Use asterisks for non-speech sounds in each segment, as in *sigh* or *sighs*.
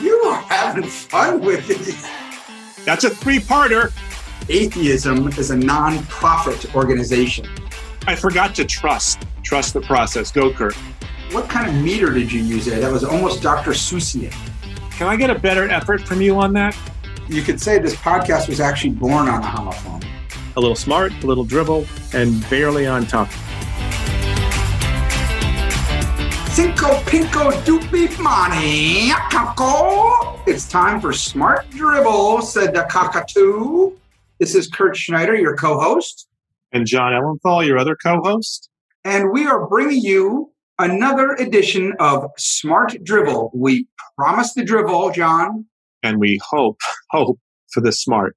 You are having fun with it. That's a three parter. Atheism is a non-prophet organization. I forgot to trust. Trust the process. Go, Kurt. What kind of meter did you use there? That was almost Dr. Seussian. Can I get a better effort from you on that? You could say this podcast was actually born on a homophone. A little smart, a little dribble, and barely on top. Cinco Pinko Doopy Money. Kako. It's time for Smart Drivel, said the cockatoo. This is Kurt Schneider, your co host. And Jon Ellenthal, your other co host. And we are bringing you another edition of Smart Drivel. We promise the dribble, Jon. And we hope, hope for the smart.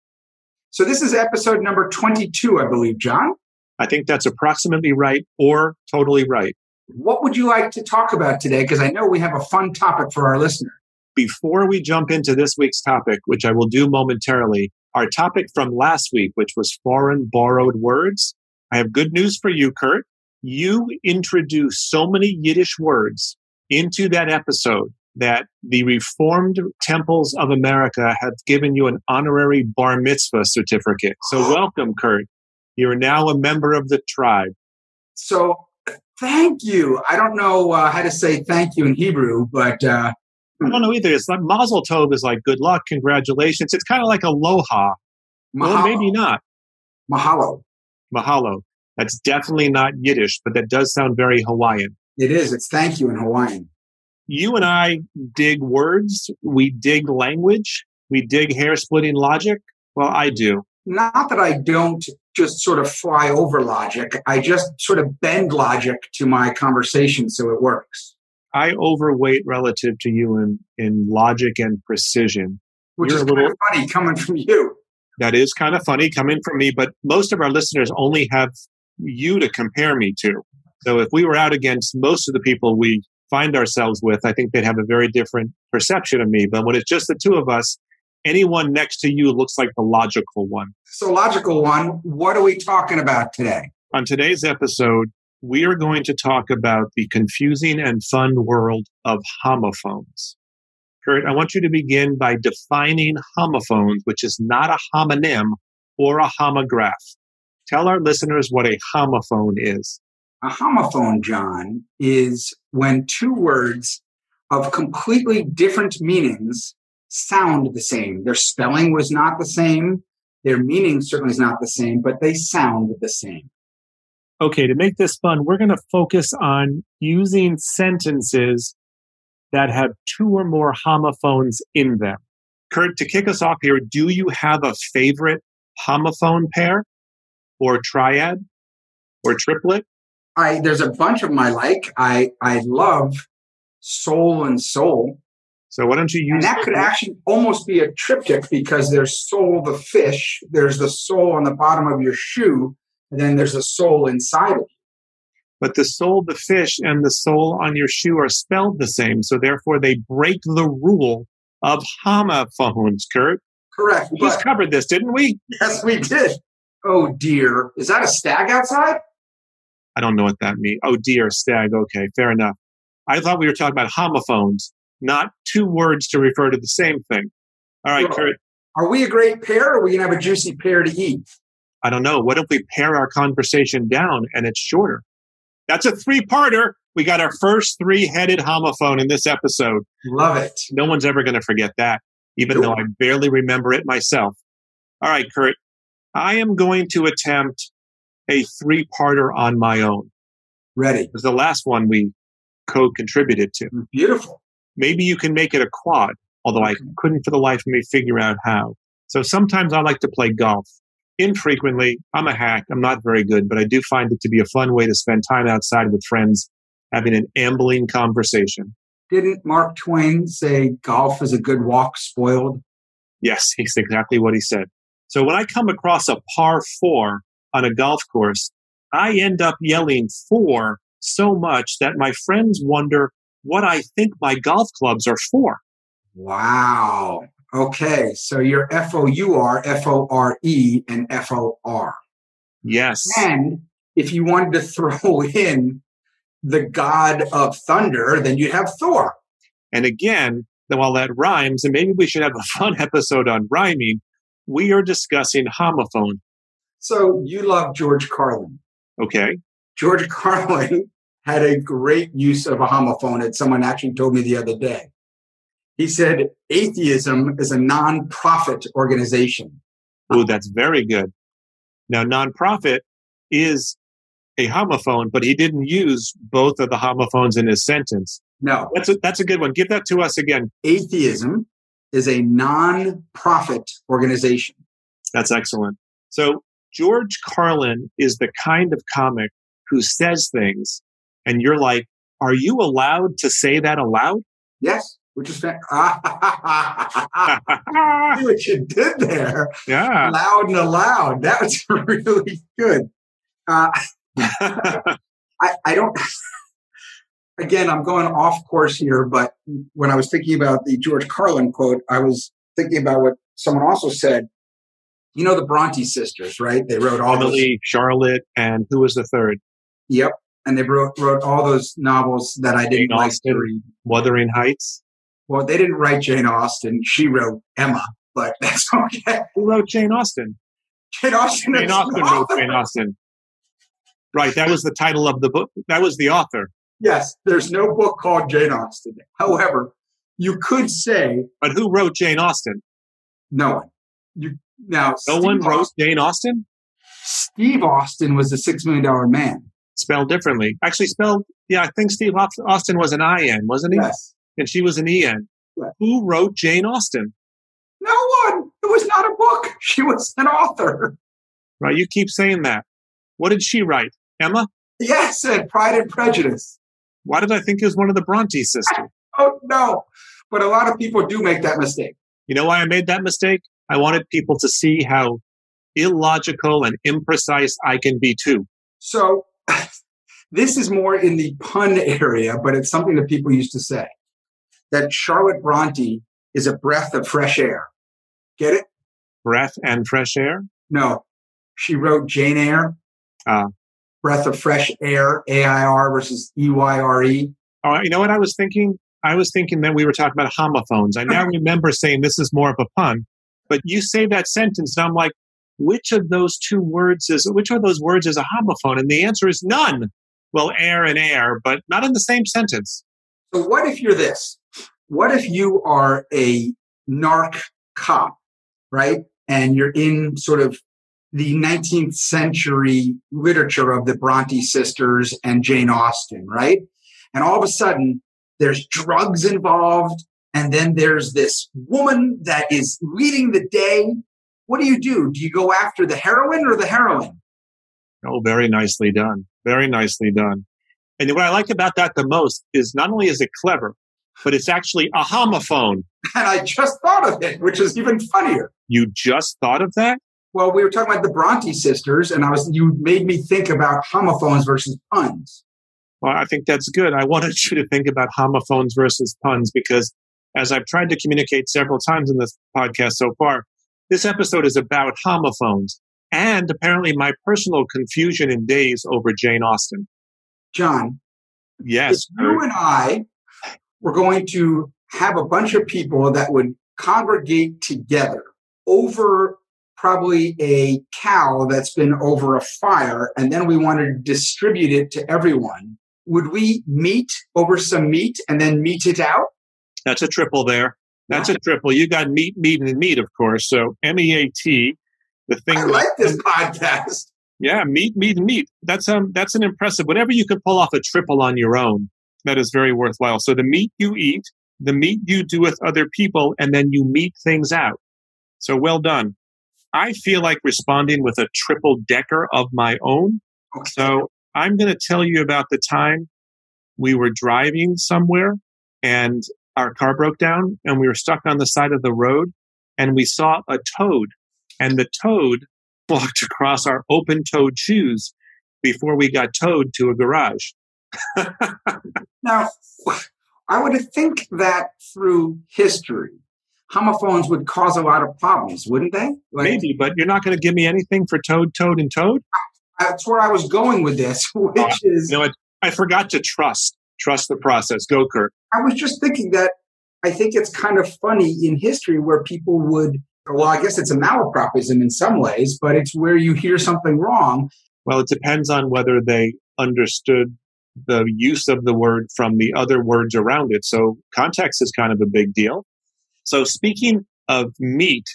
So this is episode number 22, I believe, Jon. I think that's approximately right or totally right. What would you like to talk about today? Because I know we have a fun topic for our listener. Before we jump into this week's topic, which I will do momentarily, our topic from last week, which was foreign borrowed words, I have good news for you, Kurt. You introduced so many Yiddish words into that episode that the Reformed Temples of America have given you an honorary bar mitzvah certificate. So welcome, Kurt. You're now a member of the tribe. So thank you. I don't know uh, how to say thank you in Hebrew, but uh, I don't know either. It's like Mazel Tov is like good luck, congratulations. It's kind of like aloha. mahalo. Well, maybe not. Mahalo. Mahalo. That's definitely not Yiddish, but that does sound very Hawaiian. It is. It's thank you in Hawaiian. You and I dig words. We dig language. We dig hair splitting logic. Well, I do. Not that I don't just sort of fly over logic. I just sort of bend logic to my conversation so it works. I overweight relative to you in, in logic and precision. Which You're is a kind little- of funny coming from you. That is kind of funny coming from me, but most of our listeners only have you to compare me to. So if we were out against most of the people we find ourselves with, I think they'd have a very different perception of me. But when it's just the two of us, anyone next to you looks like the logical one. So, logical one, what are we talking about today? On today's episode, we are going to talk about the confusing and fun world of homophones. Kurt, I want you to begin by defining homophones, which is not a homonym or a homograph. Tell our listeners what a homophone is. A homophone, Jon, is when two words of completely different meanings sound the same. Their spelling was not the same. Their meaning certainly is not the same, but they sound the same. Okay, to make this fun, we're going to focus on using sentences that have two or more homophones in them. Kurt, to kick us off here, do you have a favorite homophone pair or triad or triplet? I there's a bunch of them I like. I I love soul and soul. So why don't you use And that could actually almost be a triptych because there's sole the fish, there's the sole on the bottom of your shoe, and then there's a soul inside of you. but the sole, the fish, and the sole on your shoe are spelled the same. So therefore they break the rule of homophones, Kurt. Correct. We just covered this, didn't we? yes, we did. Oh dear. Is that a stag outside? I don't know what that means. Oh dear, stag. Okay, fair enough. I thought we were talking about homophones, not two words to refer to the same thing. All right, Kurt. Are we a great pair or are we gonna have a juicy pear to eat? I don't know. What if we pare our conversation down and it's shorter? That's a three-parter. We got our first three-headed homophone in this episode. Love it. No one's ever going to forget that, even though I barely remember it myself. All right, Kurt. I am going to attempt a three-parter on my own. Ready. It was the last one we co-contributed to. Beautiful. Maybe you can make it a quad, although I couldn't for the life of me figure out how. So sometimes I like to play golf. Infrequently, I'm a hack. I'm not very good, but I do find it to be a fun way to spend time outside with friends, having an ambling conversation. Didn't Mark Twain say golf is a good walk spoiled? Yes, it's exactly what he said. So when I come across a par four on a golf course, I end up yelling fore so much that my friends wonder what I think my golf clubs are for. Wow. Okay. So you're F O U R, F O R E, and F O R. Yes. And if you wanted to *laughs* throw in the god of thunder, then you'd have Thor. And again, while that rhymes, and maybe we should have a *laughs* fun episode on rhyming, we are discussing homophone. So you love George Carlin. Okay. George *laughs* Carlin had a great use of a homophone that someone actually told me the other day. He said atheism is a non-prophet organization. Oh, that's very good. Now, non-profit is a homophone, but he didn't use both of the homophones in his sentence. No, That's a, that's a good one. Give that to us again. atheism is a non-prophet organization. That's excellent. So George Carlin is the kind of comic who says things and you're like, are you allowed to say that aloud? Yes, which is *laughs* See what you did there. yeah. Loud and aloud. That was *laughs* really good. Uh, *laughs* I, I don't. Again, I'm going off course here, but when I was thinking about the George Carlin quote, I was thinking about what someone also said. You know the Bronte sisters, right? They wrote all those. Emily, Charlotte, and who was the third? Yep, and they wrote wrote all those novels that I didn't Jane like Austen. to read. Wuthering Heights. Well, they didn't write Jane Austen. She wrote Emma, but *laughs* that's okay. Who wrote Jane Austen? Jane Austen. Jane Austen wrote. Jane Austen. Right, that was the title of the book. That was the author. Yes, there's no book called Jane Austen. However, you could say But who wrote Jane Austen? no one. You now No Steve one wrote Austin, Jane Austen? Steve Austin was a six million dollar man. Spelled differently. Actually spelled, yeah, I think Steve Austin was an IN, wasn't he? Yes. And she was an EN. Right. Who wrote Jane Austen? No one. It was not a book. *laughs* She was an author. Right, you keep saying that. What did she write? Emma? Yes, and Pride and Prejudice. Why did I think it was one of the Bronte sisters? *laughs* Oh no. But a lot of people do make that mistake. You know why I made that mistake? I wanted people to see how illogical and imprecise I can be too. So this is more in the pun area, but it's something that people used to say that Charlotte Bronte is a breath of fresh air. Get it? Breath and fresh air? No. She wrote Jane Eyre. Ah. breath of fresh air, A I R versus E Y R E. Oh, you know what I was thinking? I was thinking that we were talking about homophones. I now *laughs* remember saying this is more of a pun, but you say that sentence, and I'm like, which of those two words is which of those words is a homophone? And the answer is none. Well, air and air, but not in the same sentence. So what if you're this? What if you are a narc cop, right? And you're in sort of the 19th century literature of the Bronte sisters and Jane Austen, right? And all of a sudden there's drugs involved. And then there's this woman that is leading the day. What do you do? Do you go after the heroine or the heroine? Oh, very nicely done. Very nicely done. And what I like about that the most is not only is it clever, but it's actually a homophone. *laughs* And I just thought of it, which is even funnier. You just thought of that? Well, we were talking about the Bronte sisters, and I was you made me think about homophones versus puns. Well, I think that's good. I wanted *laughs* you to think about homophones versus puns because, as I've tried to communicate several times in this podcast so far, this episode is about homophones and apparently my personal confusion in days over Jane Austen. Jon, Yes. if you and I were going to have a bunch of people that would congregate together over probably a cow that's been over a fire, and then we wanted to distribute it to everyone, would we meet over some meat and then mete it out? That's a triple there. That's a triple. You got meat, meat, and meat, of course. So M E A T, the thing. I like this podcast. Yeah, meat, meat, and meat. That's um, that's an impressive. Whatever you can pull off a triple on your own, that is very worthwhile. So the meat you eat, the meet you do with other people, and then you mete things out. So well done. I feel like responding with a triple decker of my own. Okay. So I'm going to tell you about the time we were driving somewhere and our car broke down and we were stuck on the side of the road and we saw a toad and the toad *laughs* walked across our open toed shoes before we got towed to a garage. *laughs* Now, I would think that through history, homophones would cause a lot of problems, wouldn't they? Like, Maybe, but you're not going to give me anything for toad, toad, and toad? That's where I was going with this, *laughs* which uh, is. You know? I forgot to trust. Trust the process. Go, Kurt. I was just thinking that I think it's kind of funny in history where people would, well, I guess it's a malapropism in some ways, but it's where you hear something wrong. Well, it depends on whether they understood the use of the word from the other words around it. So context is kind of a big deal. So speaking of meat,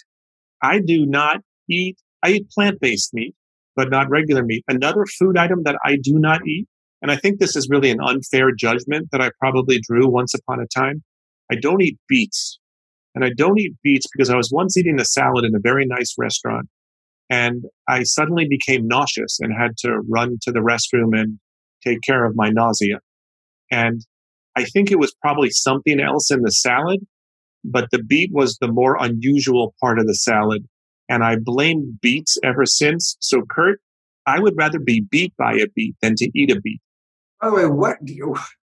I do not eat, I eat plant-based meat, but not regular meat. Another food item that I do not eat, and I think this is really an unfair judgment that I probably drew once upon a time. I don't eat beets. And I don't eat beets because I was once eating a salad in a very nice restaurant and I suddenly became nauseous and had to run to the restroom and take care of my nausea. And I think it was probably something else in the salad, but the beet was the more unusual part of the salad. And I blamed beets ever since. So, Kurt, I would rather be beat by a beet than to eat a beet. By the way, what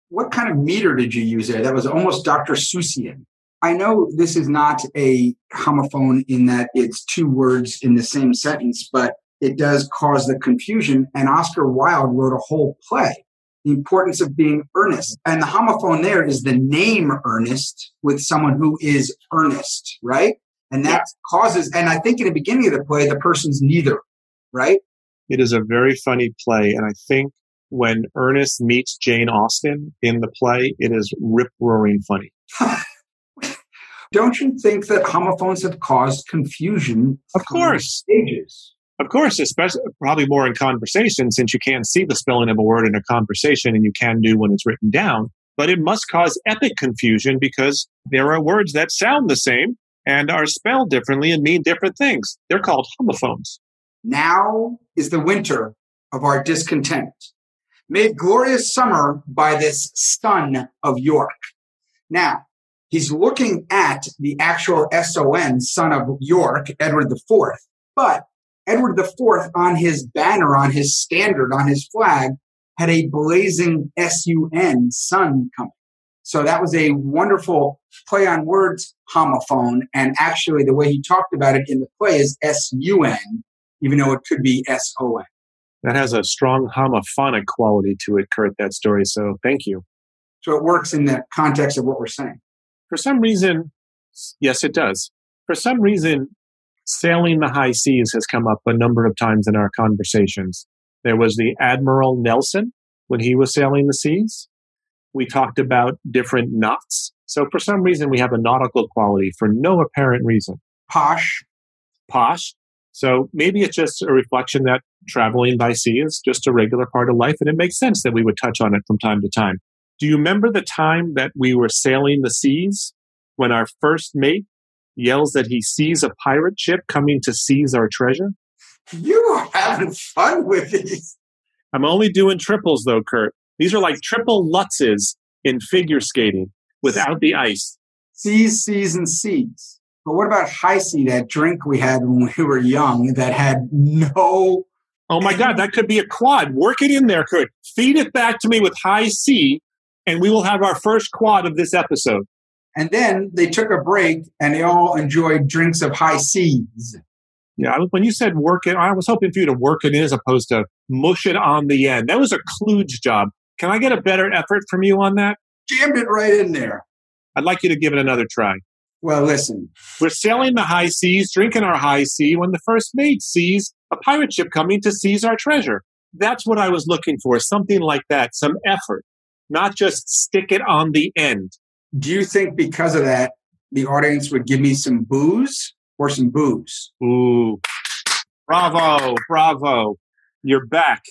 what kind of meter did you use there? That was almost Dr. Seussian. I know this is not a homophone in that it's two words in the same sentence, but it does cause the confusion. And Oscar Wilde wrote a whole play, The Importance of Being Earnest. And the homophone there is the name Ernest with someone who is earnest, right? And that yeah. causes, and I think in the beginning of the play, the person's neither, right? It is a very funny play. And I think when Ernest meets Jane Austen in the play, it is rip roaring funny. *sighs* Don't you think that homophones have caused confusion? Of course. Stages? Of course, especially probably more in conversation since you can't see the spelling of a word in a conversation and you can do when it's written down. But it must cause epic confusion because there are words that sound the same and are spelled differently and mean different things. They're called homophones. Now is the winter of our discontent. Made glorious summer by this son of York. Now, he's looking at the actual SON, son of York, Edward IV. But Edward IV on his banner, on his standard, on his flag, had a blazing SUN, sun coming. So that was a wonderful play on words homophone. And actually, the way he talked about it in the play is SUN, even though it could be SON. That has a strong homophonic quality to it, Kurt, that story. So thank you. So it works in the context of what we're saying. For some reason, yes, it does. For some reason, sailing the high seas has come up a number of times in our conversations. There was the Admiral Nelson when he was sailing the seas. We talked about different knots. So for some reason, we have a nautical quality for no apparent reason. Posh. Posh. So maybe it's just a reflection that traveling by sea is just a regular part of life, and it makes sense that we would touch on it from time to time. Do you remember the time that we were sailing the seas when our first mate yells that he sees a pirate ship coming to seize our treasure? You are having fun with these. I'm only doing triples though, Kurt. These are like triple lutzes in figure skating without the ice. Seas, seas, and seas. But what about Hi-C, that drink we had when we were young that had no. Oh my God, that could be a quad. Work it in there, Kurt. Feed it back to me with Hi-C, and we will have our first quad of this episode. And then they took a break and they all enjoyed drinks of Hi-C's. Yeah, when you said work it, I was hoping for you to work it in as opposed to mush it on the end. That was a kludge job. Can I get a better effort from you on that? Jammed it right in there. I'd like you to give it another try. Well, listen. We're sailing the high seas, drinking our Hi-C, when the first mate sees a pirate ship coming to seize our treasure. That's what I was looking for, something like that, some effort not just stick it on the end. Do you think because of that, the audience would give me some booze or some booze? Ooh, bravo, bravo. You're back.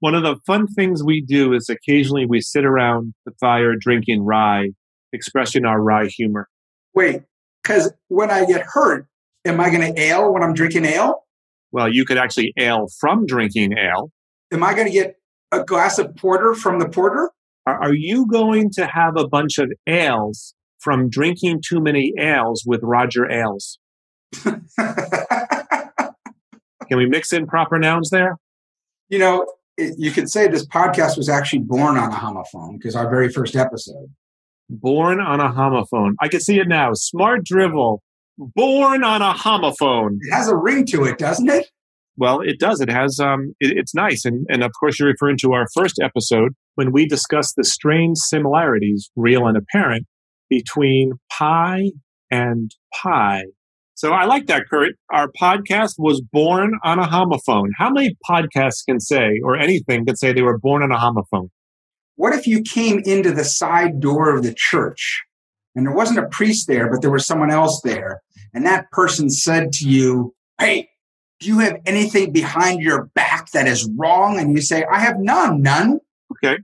One of the fun things we do is occasionally we sit around the fire drinking rye, expressing our wry humor. Wait, because when I get hurt, am I going to ail when I'm drinking ale? Well, you could actually ail from drinking ale. Am I going to get a glass of porter from the porter? Are, are you going to have a bunch of ails from drinking too many ales with Roger Ailes? *laughs* Can we mix in proper nouns there? You know, you could say this podcast was actually born on a homophone because our very first episode. Born on a homophone. I can see it now. Smart drivel. Born on a homophone. It has a ring to it, doesn't it? Well, it does. It has. Um, it, it's nice, and and of course, you're referring to our first episode when we discussed the strange similarities, real and apparent, between pie and pie. So I like that, Kurt. Our podcast was born on a homophone. How many podcasts can say, or anything can say, they were born on a homophone? What if you came into the side door of the church and there wasn't a priest there, but there was someone else there, and that person said to you, Hey, do you have anything behind your back that is wrong? And you say, I have none, none. Okay.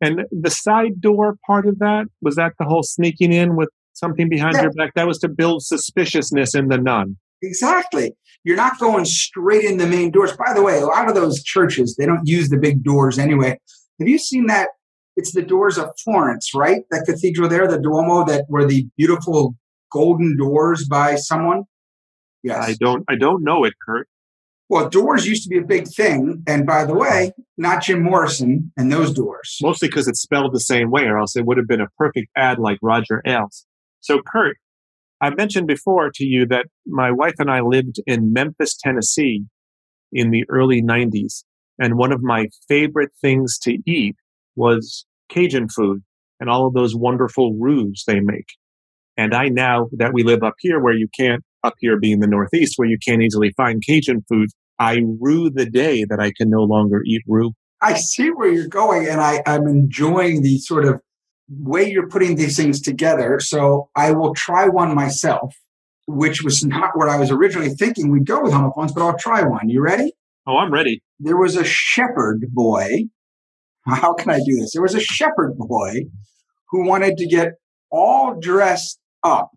And the side door part of that, was that the whole sneaking in with something behind yeah. your back? That was to build suspiciousness in the nun. Exactly. You're not going straight in the main doors. By the way, a lot of those churches, they don't use the big doors anyway. Have you seen that? It's the doors of Florence, right? That cathedral there, the Duomo, that were the beautiful golden doors by someone. Yes. I don't I don't know it, Kurt. Well, doors used to be a big thing. And by the way, not Jim Morrison and those doors. Mostly because it's spelled the same way, or else it would have been a perfect ad like Roger Ailes. So, Kurt, I mentioned before to you that my wife and I lived in Memphis, Tennessee in the early 90s. And one of my favorite things to eat was Cajun food and all of those wonderful roux they make. And I now that we live up here where you can't, up here being the Northeast, where you can't easily find Cajun food, I rue the day that I can no longer eat roux. I see where you're going, and I, I'm enjoying the sort of way you're putting these things together. So I will try one myself, which was not what I was originally thinking we'd go with homophones, but I'll try one. You ready? Oh, I'm ready. There was a shepherd boy. How can I do this? There was a shepherd boy who wanted to get all dressed up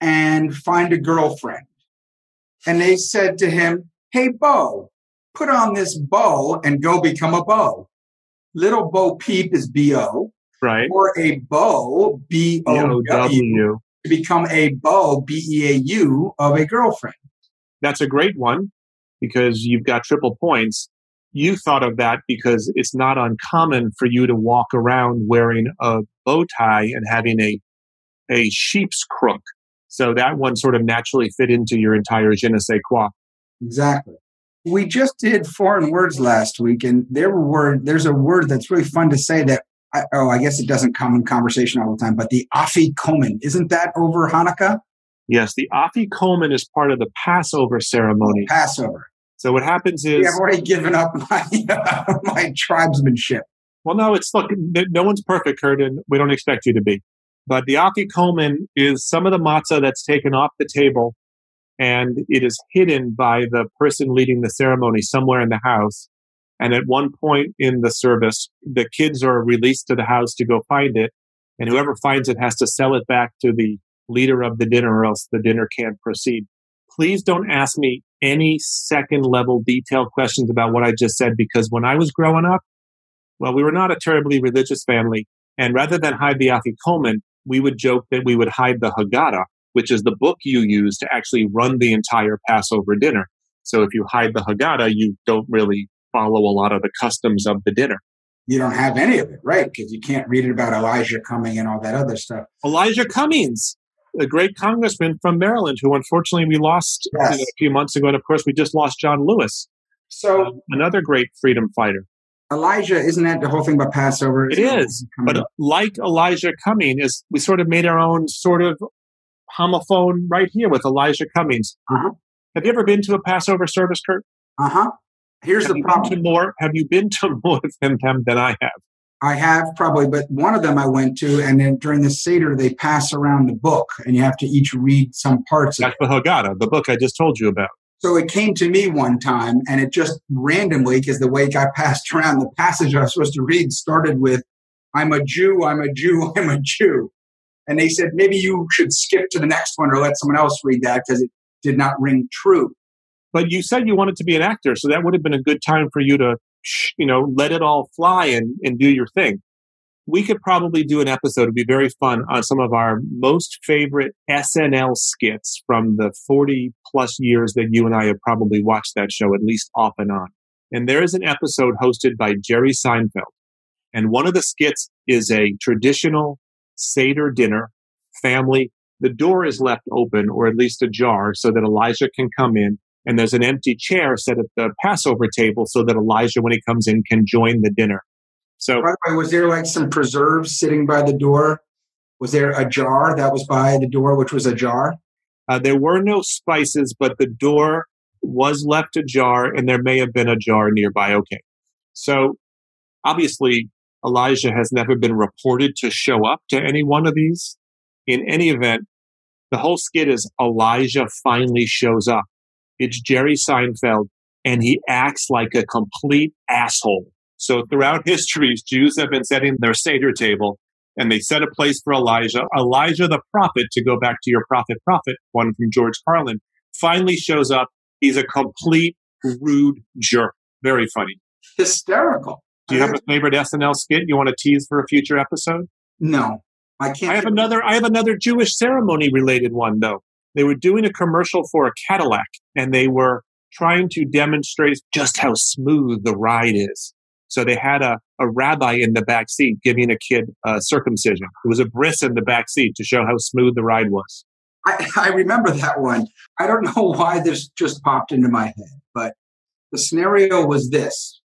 and find a girlfriend. And they said to him, Hey, Bo, put on this bow and go become a beau. Little Bo Peep is B O. Right. Or a beau, B O W, to become a beau, B E A U, of a girlfriend. That's a great one because you've got triple points. You thought of that because it's not uncommon for you to walk around wearing a bow tie and having a a sheep's crook. So that one sort of naturally fit into your entire je ne sais quoi. Exactly. We just did foreign words last week, and there were there's a word that's really fun to say that I, oh, I guess it doesn't come in conversation all the time, but the Afikomen, isn't that over Hanukkah? Yes, the Afikomen is part of the Passover ceremony. Passover. So what happens is yeah, I've already given up my uh, *laughs* my tribesmanship. Well, no, it's look, no one's perfect, Kurt, and we don't expect you to be. But the Afikomen is some of the matzah that's taken off the table and it is hidden by the person leading the ceremony somewhere in the house. And at one point in the service, the kids are released to the house to go find it. And whoever finds it has to sell it back to the leader of the dinner or else the dinner can't proceed. Please don't ask me any second level detailed questions about what I just said because when I was growing up, well, we were not a terribly religious family. And rather than hide the Afikomen, we would joke that we would hide the Haggadah, which is the book you use to actually run the entire Passover dinner. So if you hide the Haggadah, you don't really follow a lot of the customs of the dinner. You don't have any of it, right? Because you can't read it about Elijah coming and all that other stuff. Elijah Cummings, a great congressman from Maryland, who unfortunately we lost yes. you know, a few months ago. And of course, we just lost John Lewis. So um, another great freedom fighter. Elijah, isn't that the whole thing about Passover? It is. But like Elijah Cummings, is we sort of made our own sort of homophone right here with Elijah Cummings. Uh-huh. Have you ever been to a Passover service, Kurt? Uh huh. Here's have the problem. more, have you been to *laughs* more of them than I have? I have probably, but one of them I went to, and then during the Seder, they pass around the book, and you have to each read some parts That's of it. the Haggadah, the book I just told you about. So it came to me one time, and it just randomly, because the way it got *laughs* passed around, the passage I was supposed to read started with, I'm a Jew, I'm a Jew, *laughs* I'm a Jew. And they said, maybe you should skip to the next one or let someone else read that because it did not ring true. But you said you wanted to be an actor, so that would have been a good time for you to, you know, let it all fly and, and do your thing. We could probably do an episode. It'd be very fun on some of our most favorite SNL skits from the 40 plus years that you and I have probably watched that show, at least off and on. And there is an episode hosted by Jerry Seinfeld. And one of the skits is a traditional Seder dinner, family. The door is left open or at least ajar so that Elijah can come in and there's an empty chair set at the Passover table so that Elijah, when he comes in, can join the dinner. So, by the way, was there like some preserves sitting by the door? Was there a jar that was by the door, which was ajar? Uh, there were no spices, but the door was left ajar, and there may have been a jar nearby. Okay. So, obviously, Elijah has never been reported to show up to any one of these. In any event, the whole skit is Elijah finally shows up. It's Jerry Seinfeld, and he acts like a complete asshole. So throughout history, Jews have been setting their Seder table and they set a place for Elijah. Elijah the prophet, to go back to your prophet prophet, one from George Carlin, finally shows up. He's a complete rude jerk. Very funny. Hysterical. Do you have a favorite SNL skit you want to tease for a future episode? No, I can't. I have another. I have another Jewish ceremony related one though. They were doing a commercial for a Cadillac, and they were trying to demonstrate just how smooth the ride is. So they had a, a rabbi in the back seat giving a kid a circumcision. It was a bris in the back seat to show how smooth the ride was. I, *laughs* I remember that one. I don't know *laughs* why this just popped into my head, but the scenario was this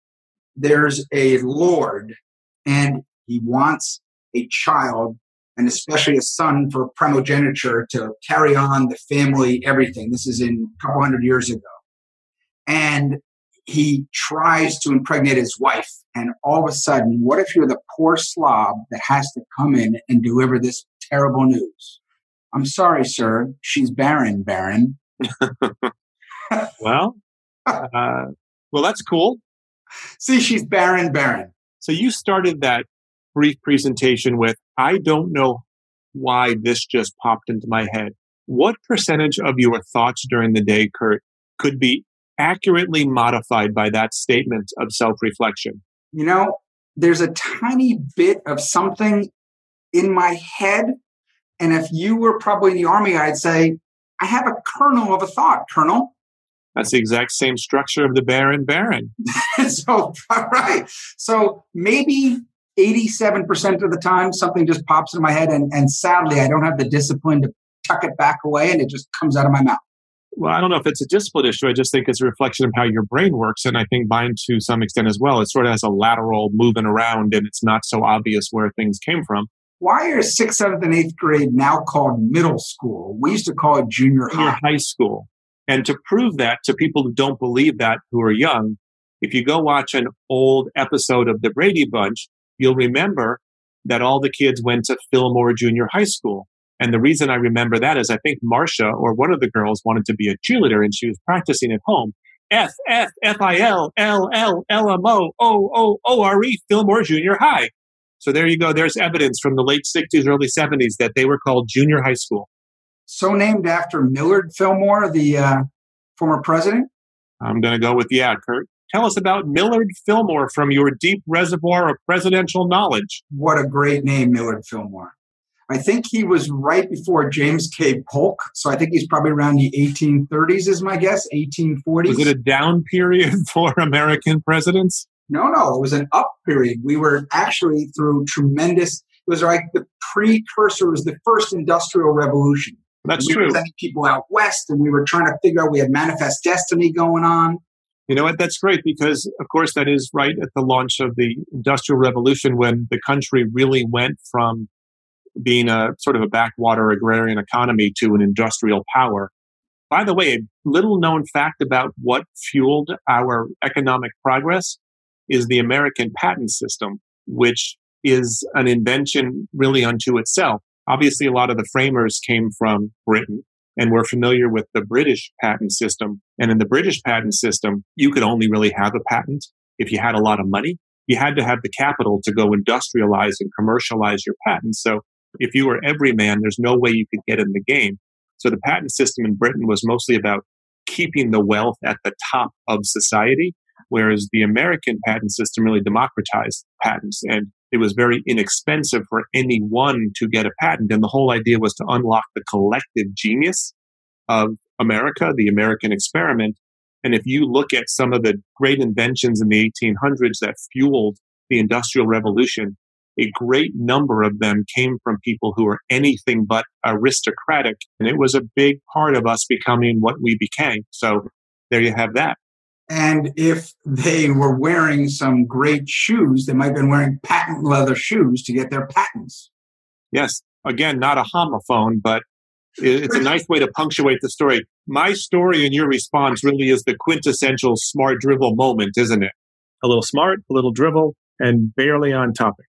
there's a Lord, and he wants a child, and especially a son for primogeniture to carry on the family, everything. This is in a couple hundred years ago. And he tries to impregnate his wife. And all of a sudden, what if you're the poor slob that has to come in and deliver this terrible news? I'm sorry, sir. She's barren, Baron. *laughs* well, uh, well, that's cool. See, she's barren, Baron. So you started that brief presentation with, I don't know why this just popped into my head. What percentage of your thoughts during the day, Kurt, could be accurately modified by that statement of self reflection? You know, there's a tiny bit of something in my head. And if you were probably in the army, I'd say, I have a kernel of a thought, Colonel. That's the exact same structure of the Baron Baron. *laughs* so, right. So maybe 87% of the time something just pops in my head. And, and sadly, I don't have the discipline to tuck it back away and it just comes out of my mouth well, I don't know if it's a discipline issue. I just think it's a reflection of how your brain works. And I think mine to some extent as well. It sort of has a lateral moving around and it's not so obvious where things came from. Why are sixth, seventh, and eighth grade now called middle school? We used to call it junior high. high school. And to prove that to people who don't believe that, who are young, if you go watch an old episode of the Brady Bunch, you'll remember that all the kids went to Fillmore Junior High School. And the reason I remember that is I think Marcia or one of the girls wanted to be a cheerleader and she was practicing at home. F F F I L L L L M O O O O R E Fillmore Junior High. So there you go. There's evidence from the late 60s, early 70s that they were called junior high school. So named after Millard Fillmore, the uh, former president? I'm going to go with yeah, Kurt. Tell us about Millard Fillmore from your deep reservoir of presidential knowledge. What a great name, Millard Fillmore. I think he was right before James K. Polk. So I think he's probably around the 1830s, is my guess, 1840s. Was it a down period *laughs* for American presidents? No, no, it was an up period. We were actually through tremendous, it was like the precursor, it was the first industrial revolution. That's we true. were sending people out west and we were trying to figure out, we had manifest destiny going on. You know what? That's great because, of course, that is right at the launch of the Industrial Revolution when the country really went from being a sort of a backwater agrarian economy to an industrial power. By the way, a little known fact about what fueled our economic progress is the American patent system, which is an invention really unto itself. Obviously, a lot of the framers came from Britain and we're familiar with the British patent system. And in the British patent system, you could only really have a patent if you had a lot of money. You had to have the capital to go industrialize and commercialize your patents. So if you were every man, there's no way you could get in the game. So the patent system in Britain was mostly about keeping the wealth at the top of society, whereas the American patent system really democratized patents and it was very inexpensive for anyone to get a patent. And the whole idea was to unlock the collective genius of America, the American experiment. And if you look at some of the great inventions in the 1800s that fueled the Industrial Revolution, a great number of them came from people who were anything but aristocratic. And it was a big part of us becoming what we became. So there you have that. And if they were wearing some great shoes, they might have been wearing patent leather shoes to get their patents. Yes. Again, not a homophone, but it's a nice way to punctuate the story. My story and your response really is the quintessential smart drivel moment, isn't it? A little smart, a little drivel, and barely on topic.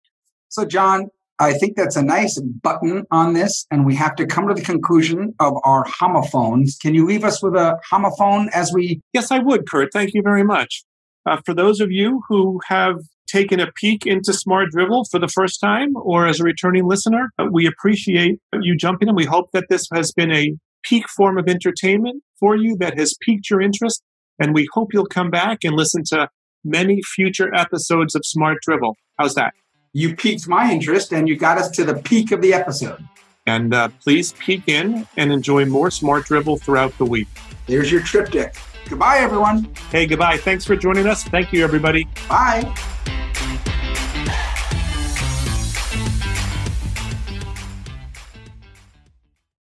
So, Jon, I think that's a nice button on this, and we have to come to the conclusion of our homophones. Can you leave us with a homophone as we? Yes, I would, Kurt. Thank you very much. Uh, for those of you who have taken a peek into Smart Drivel for the first time or as a returning listener, uh, we appreciate you jumping in. We hope that this has been a peak form of entertainment for you that has piqued your interest. And we hope you'll come back and listen to many future episodes of Smart Drivel. How's that? You piqued my interest and you got us to the peak of the episode. And uh, please peek in and enjoy more Smart Drivel throughout the week. There's your triptych. Goodbye, everyone. Hey, goodbye. Thanks for joining us. Thank you, everybody. Bye.